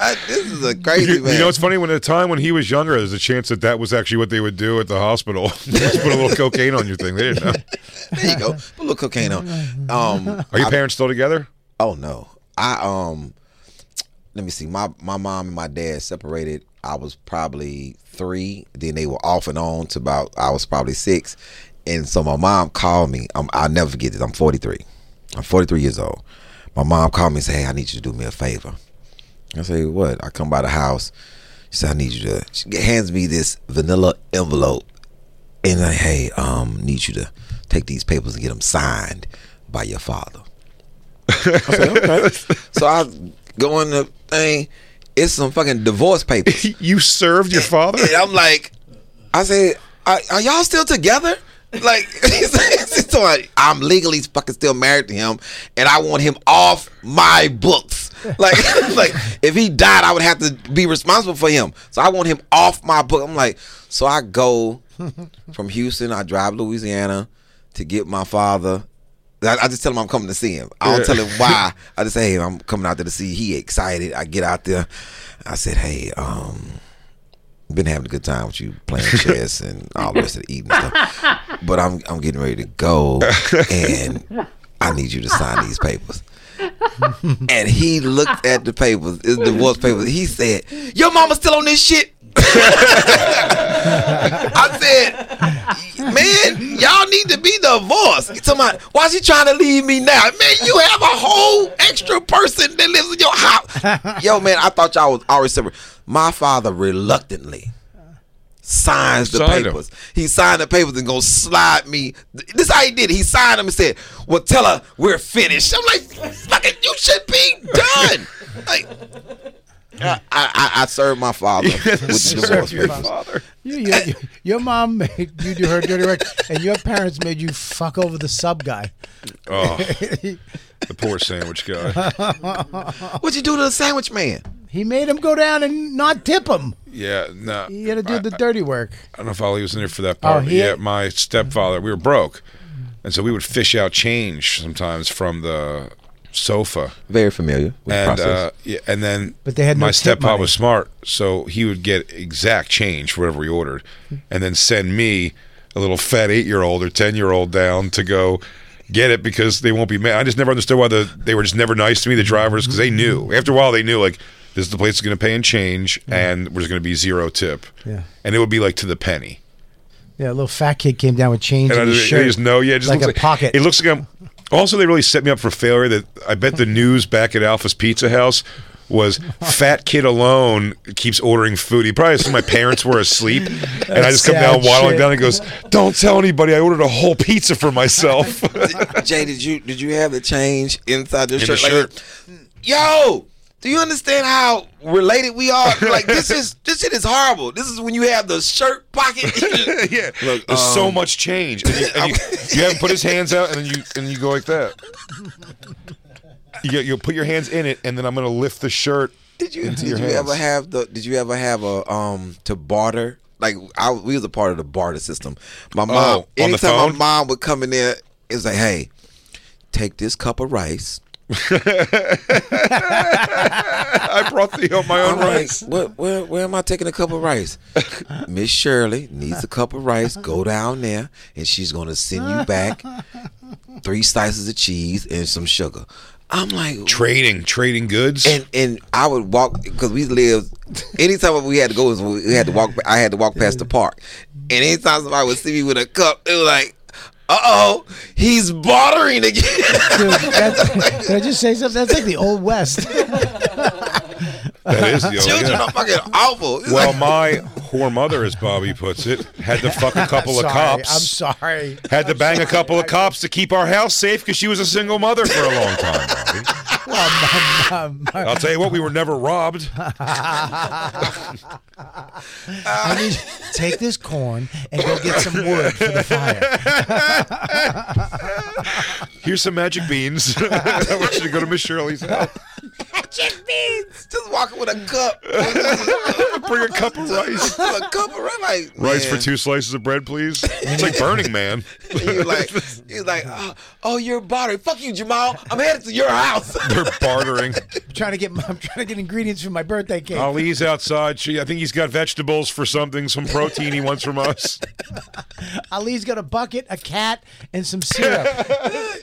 I, this is a crazy You, man. you know, it's funny when at the time when he was younger, there's a chance that that was actually what they would do at the hospital. Just put a little cocaine on your thing. They didn't know. there you go. Put a little cocaine on. Um, Are your I- parents still together? Oh no. I um let me see. My my mom and my dad separated. I was probably three. Then they were off and on to about I was probably six. And so my mom called me. Um, I'll never forget this. I'm 43. I'm 43 years old. My mom called me and said, "Hey, I need you to do me a favor." I say, "What?" I come by the house. She said, "I need you to." She hands me this vanilla envelope, and I, hey, um, need you to take these papers and get them signed by your father. I said, okay. so I go in the thing. It's some fucking divorce papers. you served your father? And I'm like, I said, are, are y'all still together? Like, I, I'm legally fucking still married to him, and I want him off my books. Like, like if he died, I would have to be responsible for him. So I want him off my book. I'm like, so I go from Houston. I drive Louisiana to get my father. I, I just tell him I'm coming to see him. I don't tell him why. I just say, hey, I'm coming out there to see. He excited. I get out there. I said, hey, um, been having a good time with you playing chess and all the rest of the evening stuff. But I'm I'm getting ready to go, and I need you to sign these papers. And he looked at the papers, it's divorce papers. He said, "Your mama still on this shit." I said, "Man, y'all need to be divorced." About, "Why she trying to leave me now?" Man, you have a whole extra person that lives in your house. Yo, man, I thought y'all was already separate. My father reluctantly signs the Signed papers. He signed the papers and gonna slide me. This is how he did it. He signed them and said, "Well, tell her we're finished." I'm like, "Fucking, you should be done." like, I, I, I served my father with the divorce your papers. father. You, you, you- your mom made you do her dirty work, and your parents made you fuck over the sub guy. Oh, the poor sandwich guy. What'd you do to the sandwich man? He made him go down and not tip him. Yeah, no. He had to do the dirty work. I don't know if Ali was in there for that oh, part. Oh, but he- yeah, my stepfather, we were broke. And so we would fish out change sometimes from the sofa. Very familiar. With the And process. uh, yeah, and then But they had no my tip steppa money. was smart, so he would get exact change for whatever he ordered, and then send me a little fat eight year old or ten year old down to go get it because they won't be mad. I just never understood why the they were just never nice to me, the drivers, because they knew after a while they knew like this is the place that's going to pay in change, and there's going to be zero tip, Yeah. and it would be like to the penny. Yeah, a little fat kid came down with change And I in his just, shirt. I just know, yeah, just like looks a like, pocket. It looks like I'm. Also, they really set me up for failure. That I bet the news back at Alpha's Pizza House was fat kid alone keeps ordering food. He probably assumed my parents were asleep, and I just come down waddling shit. down and goes, "Don't tell anybody. I ordered a whole pizza for myself." Jay, did you did you have the change inside your In the shirt? shirt. Like, yo, do you understand how related we are? Like this is this shit is horrible. This is when you have the shirt pocket. yeah, Look, there's so um, much change, and, you, and you, you haven't put his hands out, and then you and you go like that. You you'll put your hands in it, and then I'm gonna lift the shirt. Did you into did your you hands. ever have the did you ever have a um to barter? Like I we was a part of the barter system. My mom Oh, on the anytime phone? my mom would come in there, it was like, hey, take this cup of rice. I brought the my own I'm rice. what, where, where am I taking a cup of rice? Miss Shirley needs a cup of rice. Go down there, and she's gonna send you back three slices of cheese and some sugar. I'm like Trading, trading goods. and and I would walk because we lived. Anytime we had to go, we had to walk. I had to walk past the park, and anytime somebody would see me with a cup, it was like, "Uh oh, he's bartering again." Dude, that's, can I just say something? That's like the old west. that is the old, Children yeah. are fucking awful. It's Well, like- my whore mother, as Bobby puts it, had to fuck a couple of cops. I'm sorry. Had to bang a couple of cops to keep our house safe because she was a single mother for a long time. Bobby. I'll tell you what, we were never robbed. I need you to take this corn and go get some wood for the fire. Here's some magic beans. I want you to go to Miss Shirley's house. Chickpeas. Just walking with a cup. Bring a cup of rice. a cup of rice. Like, Rice for two slices of bread, please. It's like Burning Man. He was like, he was like, oh, oh, you're bartering. Fuck you, Jamal. I'm headed to your house. They're bartering. I'm trying to get I'm trying to get ingredients for my birthday cake. Ali's outside. She, I think he's got vegetables for something, some protein he wants from us. Ali's got a bucket, a cat, and some syrup.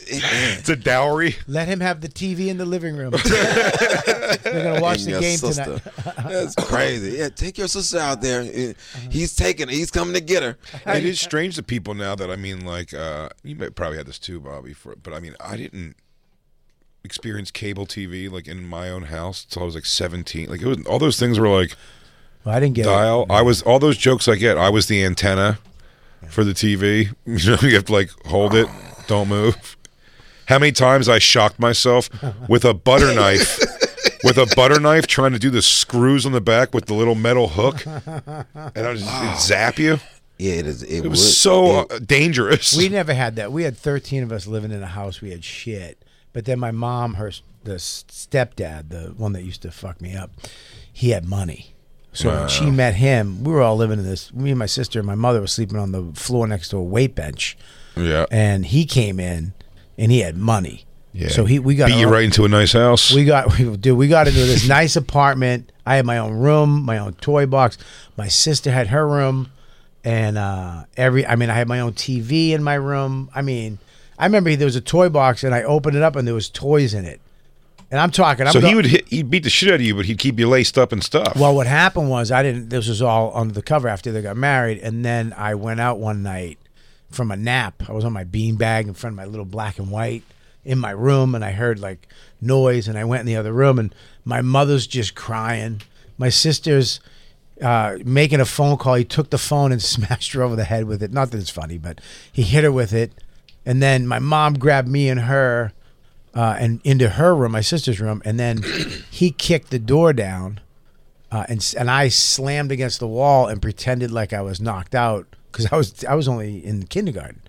It's a dowry. Let him have the TV in the living room. They're gonna watch the game sister. tonight. That's crazy. Yeah, take your sister out there. He's taking. He's coming to get her. It is strange to people now that I mean, like uh, you may probably had this too, Bobby. For but I mean, I didn't experience cable TV like in my own house until I was like seventeen. Like it was all those things were like Well, I didn't get dial. I was all those jokes I get. I was the antenna for the TV. You know, you have to like hold it, don't move. How many times I shocked myself with a butter knife, with a butter knife, trying to do the screws on the back with the little metal hook, and I just it'd zap you. Yeah, it is. It, It would. was so uh, dangerous. We never had that. We had 13 of us living in a house. We had shit. But then my mom, her the stepdad, the one that used to fuck me up, he had money. So when she met him, we were all living in this. Me and my sister and my mother were sleeping on the floor next to a weight bench. Yeah. And he came in, and he had money. Yeah. So he we got beat you right into a nice house. We got, we, dude, we got into this nice apartment. I had my own room, my own toy box. My sister had her room, and uh, every, I mean, I had my own TV in my room. I mean, I remember there was a toy box, and I opened it up, and there was toys in it. And I'm talking. I'm so he would hit, he'd beat the shit out of you, but he'd keep you laced up and stuff. Well, what happened was I didn't. This was all under the cover after they got married, and then I went out one night from a nap. I was on my bean bag in front of my little black and white in my room, and I heard like noise, and I went in the other room, and my mother's just crying. My sister's uh, making a phone call. He took the phone and smashed her over the head with it. Not that it's funny, but he hit her with it, and then my mom grabbed me and her uh, and into her room, my sister's room, and then he kicked the door down, uh, and and I slammed against the wall and pretended like I was knocked out because I was I was only in kindergarten,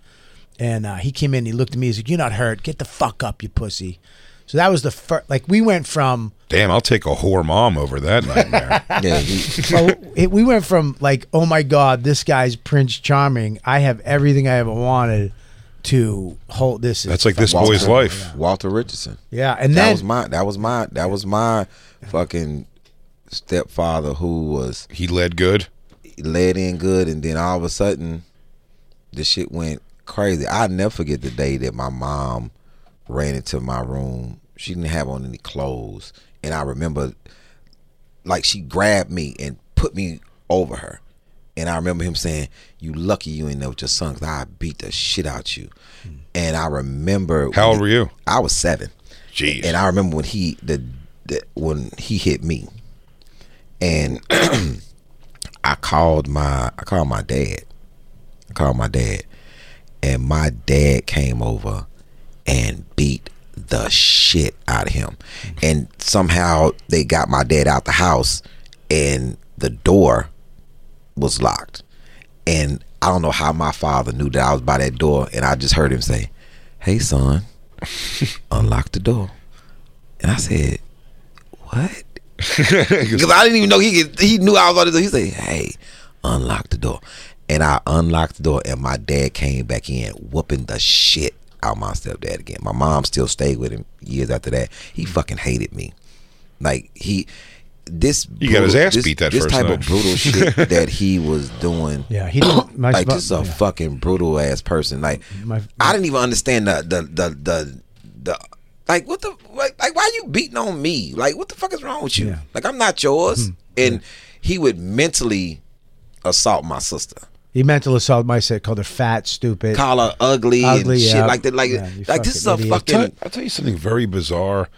and uh, he came in, he looked at me, he's like, "You're not hurt. Get the fuck up, you pussy." So that was the first. Like we went from Damn, I'll take a whore mom over that nightmare. yeah, he, well, it, we went from like, oh my god, this guy's Prince Charming. I have everything I ever wanted. To hold this. is That's like this fucking boy's terrible. life. Walter Richardson. Yeah, and then, that was my. That was my. That was my fucking stepfather who was He led good. Led in good, and then all of a sudden, the shit went crazy. I never forget the day that my mom ran into my room. She didn't have on any clothes, and I remember, like, she grabbed me and put me over her, and I remember him saying, "You lucky you ain't there with your son, 'cause I beat the shit out you." Hmm. And I remember How old were you? I was seven. Jeez. And I remember when he the, the when he hit me, and I called my I called my dad. I called my dad, and my dad came over and beat the shit out of him. And somehow they got my dad out the house, and the door was locked. And I don't know how my father knew that I was by that door, and I just heard him say, "Hey, son, unlock the door." And I said, "What?" Because I didn't even know he could, he knew I was on the door. He said, "Hey, unlock the door," and I unlocked the door, and my dad came back in, whooping the shit out my stepdad again. My mom still stayed with him years after that. He mm. fucking hated me, like he. This you got his ass this- beat that this first type night. of brutal shit that he was doing. Yeah, he didn't. My, like this is a yeah. fucking brutal ass person. Like My- I didn't even understand the the the the, the like what the like, like why are you beating on me? Like what the fuck is wrong with you? Yeah. Like I'm not yours. And he would mentally assault my sister, He mental assault my sister, called her fat, stupid. call her ugly, Ugly, and shit yeah. like that. Like Yeah, like this is a fucking idiot. Tell- fucking I'll tell you something very bizarre.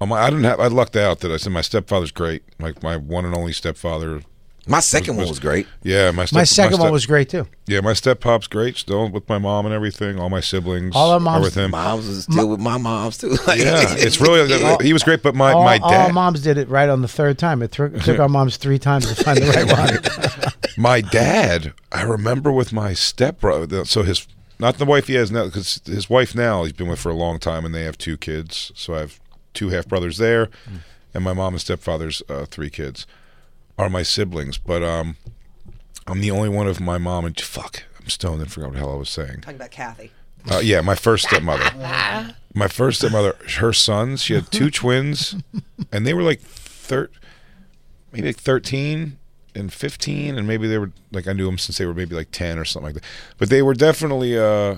Um, I didn't have. I lucked out that I said my stepfather's great. Like my one and only stepfather. My second one was great. Yeah, my step, my second one step- was great too. Yeah, my step pop's great. Still with my mom and everything. All my siblings. All our moms, are with him. Moms was still with my moms too. Yeah, it's really. he was great, but my all, my all dad. moms did it right on the third time. It took, took our moms three times to find the right one. my dad, I remember with my stepbrother. So his, not the wife he has now, because his wife now he's been with for a long time, and they have two kids. So I have two half brothers there, and my mom and stepfather's uh, three kids are my siblings. But um, I'm the only one of my mom and fuck. I'm stoned and forgot what the hell I was saying. Talking about Kathy. Uh, yeah, my first stepmother. my first stepmother, her sons, she had two twins, and they were like thir- maybe like 13 and 15, and maybe they were like I knew them since they were maybe like 10 or something like that. But they were definitely uh,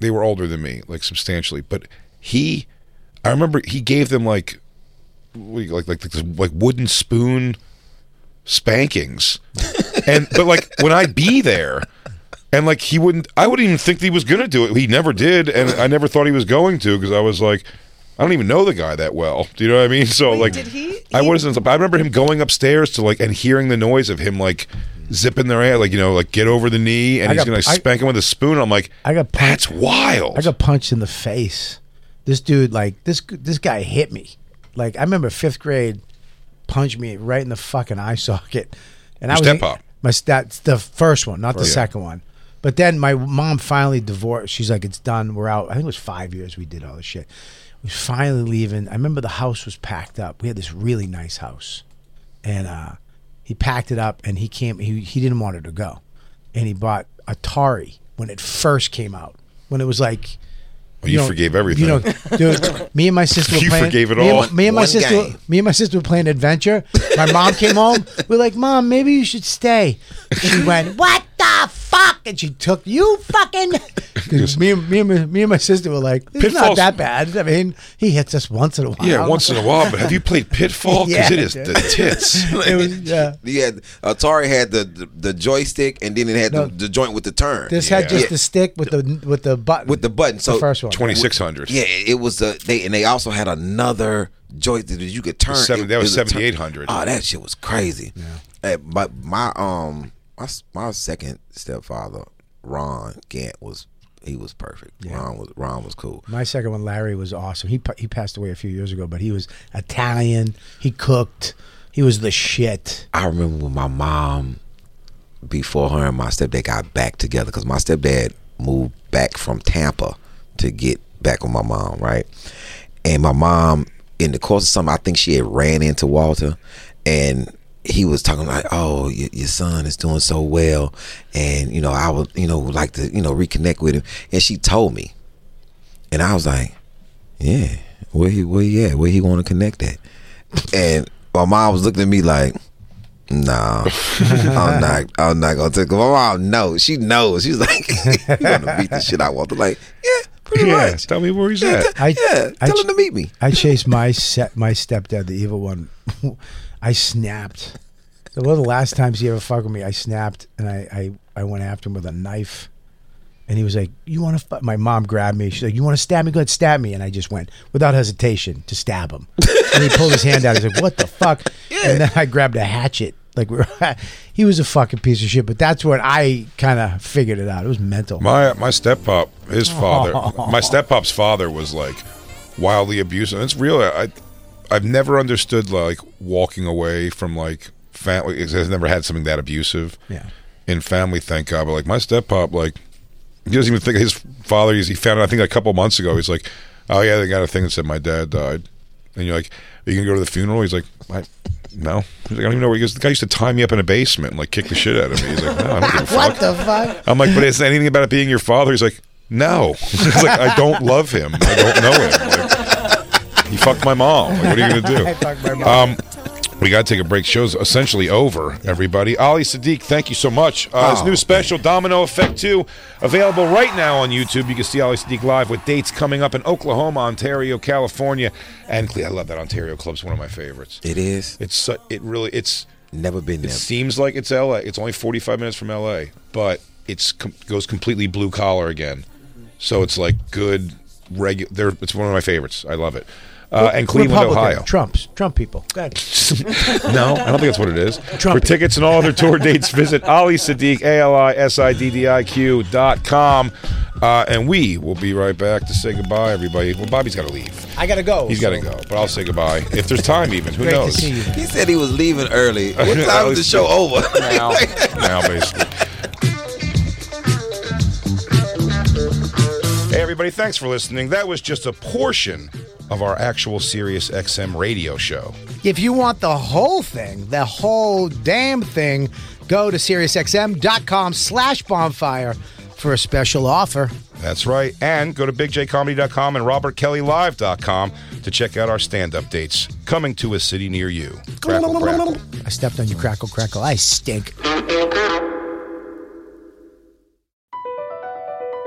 they were older than me, like substantially. But he, I remember he gave them like like like like, this, like wooden spoon spankings, and but like when I'd be there. And like he wouldn't, I wouldn't even think that he was gonna do it. He never did, and I never thought he was going to because I was like, I don't even know the guy that well. Do you know what I mean? So like, did he- I wasn't. I remember him going upstairs to like and hearing the noise of him like zipping their ass, like you know, like get over the knee, and I he's got- gonna I- spank him with a spoon. I'm like, I got punched, that's wild. I got punched in the face. This dude, like this, this guy hit me. Like I remember fifth grade, punched me right in the fucking eye socket, and Your I was step-pop? My that's the first one, not the. Yeah. second one. But then my mom finally divorced. She's like, "It's done. We're out." I think it was five years we did all this shit. We finally leaving. I remember the house was packed up. We had this really nice house, and uh, he packed it up and he came. He he didn't want her to go, and he bought Atari when it first came out. When it was like. Oh, you forgave everything. You know, dude. Me and my sister were You playing. forgave it me all. And, me and my One sister. game. Me and my sister were playing adventure. My mom came home. We're like, Mom, maybe you should stay. She went, What the fuck? And she took you fucking. 'Cause me, and, me, and my, me and my sister were like, It's Pitfall's- not that bad. I mean, he hits us once in a while. yeah, once in a while. But have you played Pitfall? Because Yeah, it is dude. the tits. It was, yeah. You had Atari had the, the the joystick and then it had No. the, the joint with the turn. This had just Yeah. the stick with the with the button. with the button. So the first one. Twenty six hundred. Yeah, it was the they and they also had another joystick that you could turn. Seven- It- that was it a turn- 7800. Oh, that shit was crazy. Yeah. but my um my my second stepfather Ron Gant was he was perfect. Ron was Ron was cool. My second one, Larry, was awesome. He he passed away a few years ago, but he was Italian. He cooked. He was the shit. I remember when my mom, before her and my stepdad got back together, because my stepdad moved back from Tampa to get back with my mom, right? And my mom, in the course of something, I think she had ran into Walter, and he was talking like, "Oh, your, your son is doing so well, and you know, I would, you know, like to, you know, reconnect with him." And she told me, and I was like, "Yeah, where he, where he at? Where he want to connect at?" And my mom was looking at me like, "No, I'm not. I'm not gonna take." My mom knows. She knows. She's like, "You gonna beat the shit out of Walter?" Like, yeah, pretty Yeah, much. tell me where he's Yeah, at. t- I- yeah, I tell ch- him to meet me. I chased my set my stepdad, the evil one. I snapped. One of the last times he ever fucked with me, I snapped and I, I, I went after him with a knife. And he was like, "You want to?" Fu-? My mom grabbed me. She's like, "You want to stab me? Go ahead, stab me." And I just went without hesitation to stab him. and he pulled his hand out. He's like, "What the fuck?" And then I grabbed a hatchet. Like we were, he was a fucking piece of shit. But that's when I kind of figured it out. It was mental. My my step pop, his father, my step pop's father was like wildly abusive. And it's real. I I've never understood like walking away from like family. Has never had something that abusive. Yeah. In family, thank God. But like my step pop, like he doesn't even think his father. He's, he found it. I think a couple months ago. He's like, oh yeah, they got a thing that said my dad died. And you're like, are you gonna go to the funeral? He's like, I, no. He's like, I don't even know where he goes. The guy used to tie me up in a basement and like kick the shit out of me. He's like, no, I don't give a fuck. what the fuck? I'm like, but is anything about it being your father? He's like, no. He's like, I don't love him. I don't know him. Like, he fucked my mom. Like, what are you gonna do? I fucked my mom. Um, we got to take a break. Show's essentially over, everybody. Ali Siddiq, thank you so much. Uh, his new special, Domino Effect 2, available right now on YouTube. You can see Ali Siddiq live with dates coming up in Oklahoma, Ontario, California, and Cle- I love that Ontario club's one of my favorites. It is. It's su- it really it's Never been it seems like it's LA. It's only 45 minutes from LA, but it's com- goes completely blue collar again. So it's like good regular. It's one of my favorites. I love it. Uh, and Cleveland, Republican, Ohio. Trumps, Trump people. Go ahead. no, I don't think that's what it is. Trump. For tickets and all other tour dates, visit Ali Siddiq, A L I S I D D I Q dot com. Uh, and we will be right back to say goodbye, everybody. Well, Bobby's got to leave. I gotta go. He's got to go, but I'll say goodbye if there's time. Even who Great knows? to see you. He said he was leaving early. What time is the show over? now, now, basically. Hey, everybody, thanks for listening. That was just a portion of our actual Sirius XM radio show. If you want the whole thing, the whole damn thing, go to SiriusXM.com slash bonfire for a special offer. That's right. And go to bigjcomedy.com and robertkellylive.com to check out our stand-up dates coming to a city near you. Crackle, crackle. I stepped on you, crackle, crackle. I stink.